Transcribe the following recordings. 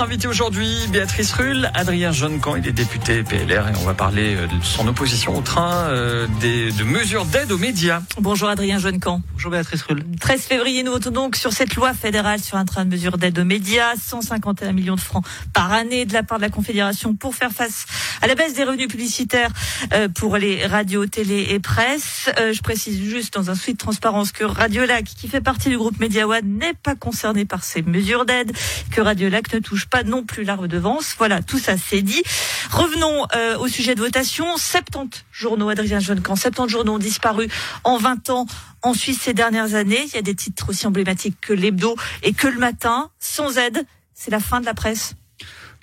notre invité aujourd'hui, Béatrice Rull, Adrien Jeunecamp, il est député PLR et on va parler euh, de son opposition au train euh, des, de mesures d'aide aux médias. Bonjour Adrien Jeunecamp. Bonjour Béatrice Rull. 13 février, nous votons donc sur cette loi fédérale sur un train de mesures d'aide aux médias, 151 millions de francs par année de la part de la Confédération pour faire face à la baisse des revenus publicitaires euh, pour les radios, télé et presse. Je précise juste dans un suite de transparence que Radio Lac, qui fait partie du groupe Média One, n'est pas concerné par ces mesures d'aide, que Radio Lac ne touche pas non plus la redevance. Voilà, tout ça c'est dit. Revenons euh, au sujet de votation. 70 journaux, Adrien Jeunecamp, 70 journaux ont disparu en 20 ans en Suisse ces dernières années. Il y a des titres aussi emblématiques que l'hebdo et que le matin. Sans aide, c'est la fin de la presse.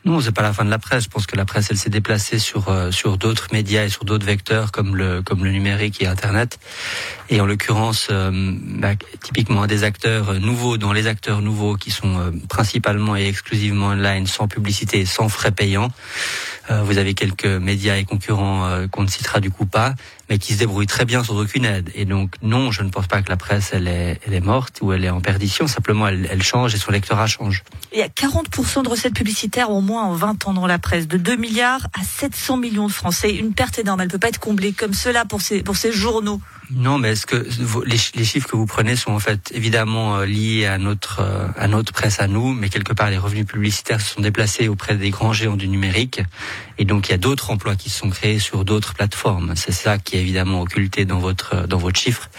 Non, c'est pas la fin de la presse. Je pense que la presse, elle s'est déplacée sur euh, sur d'autres médias et sur d'autres vecteurs comme le comme le numérique et Internet. Et en l'occurrence, euh, bah, typiquement des acteurs euh, nouveaux, dont les acteurs nouveaux qui sont principalement et exclusivement online, sans publicité et sans frais payants. vous avez quelques médias et concurrents qu'on ne citera du coup pas, mais qui se débrouillent très bien sans aucune aide. Et donc non, je ne pense pas que la presse elle est, elle est morte ou elle est en perdition. Simplement, elle, elle change et son lectorat change. Il y a 40% de recettes publicitaires au moins en 20 ans dans la presse, de 2 milliards à 700 millions de Français. Une perte énorme. Elle peut pas être comblée comme cela pour ces pour ces journaux. Non, mais est-ce que les, chiffres que vous prenez sont en fait évidemment euh, liés à notre euh, à notre presse à nous, mais quelque part les revenus publicitaires se sont déplacés auprès des grands géants du numérique, et donc il y a d'autres emplois qui se sont créés sur d'autres plateformes. C'est ça qui est évidemment occulté dans votre dans votre chiffre.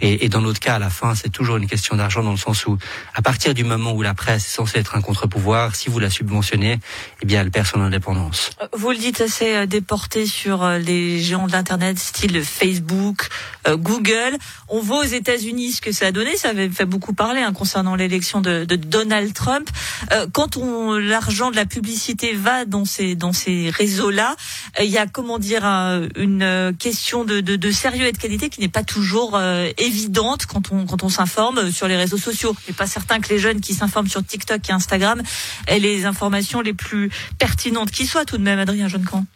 Et, et dans notre cas, à la fin, c'est toujours une question d'argent dans le sens où, à partir du moment où la presse est censée être un contre-pouvoir, si vous la subventionnez, eh bien elle perd son indépendance. Euh, vous le dites assez déporté sur les géants de l'internet, style Facebook. Google. On voit aux États-Unis ce que ça a donné. Ça avait fait beaucoup parler hein, concernant l'élection de, Donald Trump. Euh, quand l'argent de la publicité va dans ces dans ces réseaux-là, euh, il y a comment dire une euh, question de, de, sérieux et de qualité qui n'est pas toujours évidente quand on quand on s'informe sur les réseaux sociaux. N'est pas certain que les jeunes qui s'informent sur TikTok et Instagram aient les informations les plus pertinentes qui soient tout de même, Adrien Jeunecamp.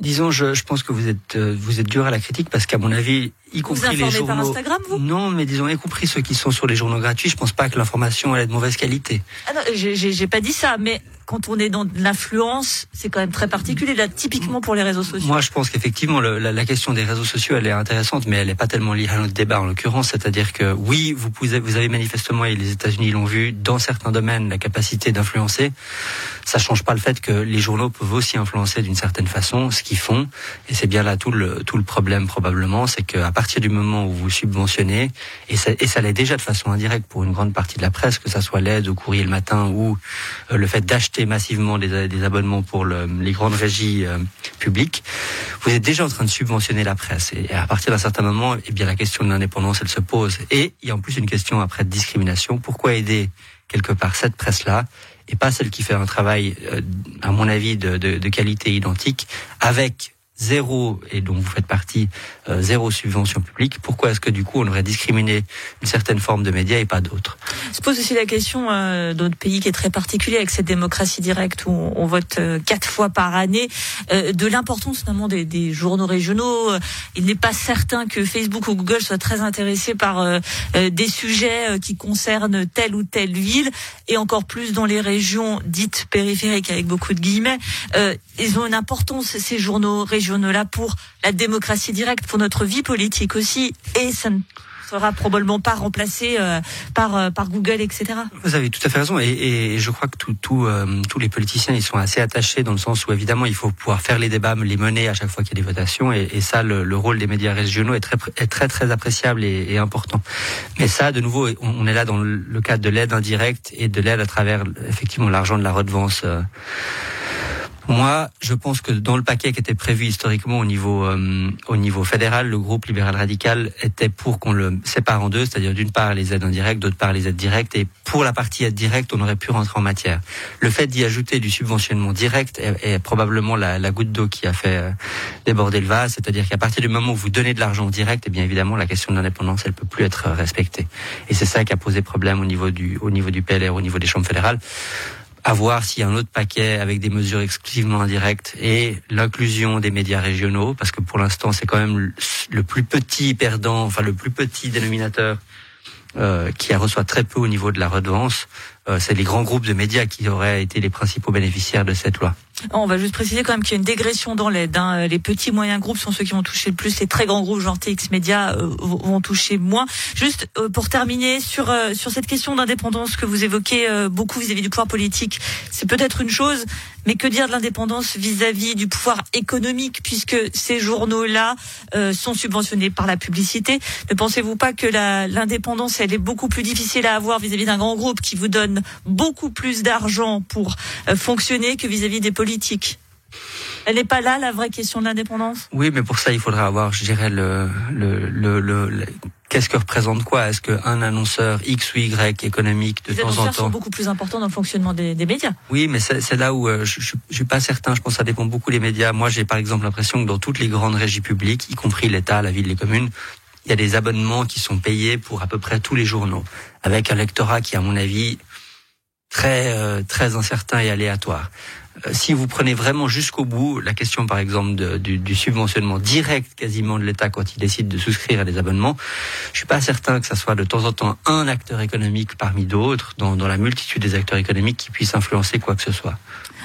Disons, je, je pense que vous êtes vous êtes dur à la critique parce qu'à mon avis, y compris les journaux. Par Instagram, vous? Non, mais disons, y compris ceux qui sont sur les journaux gratuits, je pense pas que l'information elle est de mauvaise qualité. Ah non, j'ai pas dit ça, mais quand on est dans l'influence, c'est quand même très particulier, là, typiquement pour les réseaux sociaux. Moi, je pense qu'effectivement, la, question des réseaux sociaux, elle est intéressante, mais elle n'est pas tellement liée à notre débat, en l'occurrence. C'est-à-dire que, oui, vous, pouvez, vous avez manifestement, et les États-Unis l'ont vu, dans certains domaines, la capacité d'influencer. Ça change pas le fait que les journaux peuvent aussi influencer d'une certaine façon ce qu'ils font. Et c'est bien là tout le, tout le problème, probablement, c'est qu'à partir du moment où vous subventionnez, et ça, et ça l'est déjà de façon indirecte pour une grande partie de la presse, que ça soit l'aide au courrier le matin ou euh, le fait d'acheter massivement des, des abonnements pour le, les grandes régies euh, publiques, vous êtes déjà en train de subventionner la presse. Et à partir d'un certain moment, eh bien, la question de l'indépendance, elle se pose. Et il y a en plus une question après de discrimination. Pourquoi aider quelque part cette presse-là et pas celle qui fait un travail, euh, à mon avis, de, de, de qualité identique, avec zéro, et dont vous faites partie, euh, zéro subvention publique, pourquoi est-ce que du coup on devrait discriminer une certaine forme de médias et pas d'autres? Se pose aussi la question euh, d'un pays qui est très particulier avec cette démocratie directe où on, vote euh, quatre fois par année, de l'importance notamment des, journaux régionaux. Il n'est pas certain que Facebook ou Google soient très intéressés par des sujets qui concernent telle ou telle ville, et encore plus dans les régions dites périphériques avec beaucoup de guillemets. ils ont une importance ces journaux régionaux là pour la démocratie directe, pour notre vie politique aussi, et ça ne sera probablement pas remplacé euh, par euh, par Google, etc. Vous avez tout à fait raison, et, je crois que tout, euh, tous les politiciens ils sont assez attachés dans le sens où évidemment il faut pouvoir faire les débats, les mener à chaque fois qu'il y a des votations, et, ça le, le, rôle des médias régionaux est très est très très appréciable et important. Mais ça, de nouveau, on, est là dans le cadre de l'aide indirecte et de l'aide à travers effectivement l'argent de la redevance. Moi, je pense que dans le paquet qui était prévu historiquement au niveau euh, au niveau fédéral, le groupe libéral radical était pour qu'on le sépare en deux, c'est-à-dire d'une part les aides indirectes, d'autre part les aides directes. Et pour la partie aide directe, on aurait pu rentrer en matière. Le fait d'y ajouter du subventionnement direct est, probablement la, goutte d'eau qui a fait euh, déborder le vase. C'est-à-dire qu'à partir du moment où vous donnez de l'argent direct, et eh bien évidemment la question de l'indépendance, elle peut plus être respectée. Et c'est ça qui a posé problème au niveau du au niveau du PLR, au niveau des chambres fédérales à voir s'il y a un autre paquet avec des mesures exclusivement indirectes et l'inclusion des médias régionaux, parce que pour l'instant c'est quand même le plus petit perdant, enfin le plus petit dénominateur euh, qui reçoit très peu au niveau de la redevance. Euh, c'est les grands groupes de médias qui auraient été les principaux bénéficiaires de cette loi. On va juste préciser quand même qu'il y a une dégression dans l'aide. Hein. Les petits moyens groupes sont ceux qui vont toucher le plus. Les très grands groupes, genre TX Media, euh, vont toucher moins. Juste euh, pour terminer sur euh, sur cette question d'indépendance que vous évoquez beaucoup vis-à-vis du pouvoir politique, c'est peut-être une chose, mais que dire de l'indépendance vis-à-vis du pouvoir économique, puisque ces journaux-là sont subventionnés par la publicité? Ne pensez-vous pas que l'indépendance, elle est beaucoup plus difficile à avoir vis-à-vis d'un grand groupe qui vous donne beaucoup plus d'argent pour fonctionner que vis-à-vis des politiques politique. Elle n'est pas là la vraie question de l'indépendance? Oui, mais pour ça, il faudrait avoir, je dirais, le, le, le, qu'est-ce que représente quoi? Est-ce qu'un annonceur X ou Y économique de temps en temps sont beaucoup plus importants dans le fonctionnement des, médias. Oui, mais c'est là où euh, je, je, suis pas certain. Je pense que ça dépend beaucoup des médias. Moi, j'ai par exemple l'impression que dans toutes les grandes régies publiques, y compris l'État, la ville, les communes, il y a des abonnements qui sont payés pour à peu près tous les journaux, avec un lectorat qui, à mon avis, très euh, très incertain et aléatoire. Euh, si vous prenez vraiment jusqu'au bout la question, par exemple, du, du, subventionnement direct quasiment de l'État quand il décide de souscrire à des abonnements, je suis pas certain que ça soit de temps en temps un acteur économique parmi d'autres, dans, dans la multitude des acteurs économiques qui puissent influencer quoi que ce soit.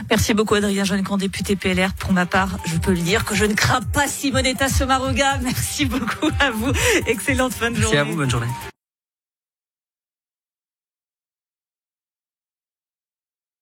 Merci beaucoup Adrien Jeune-Camp, député PLR. Pour ma part, je peux le dire que je ne crains pas Simonetta Sommaruga. Merci beaucoup à vous. Excellente fin de journée. Merci à vous, bonne journée.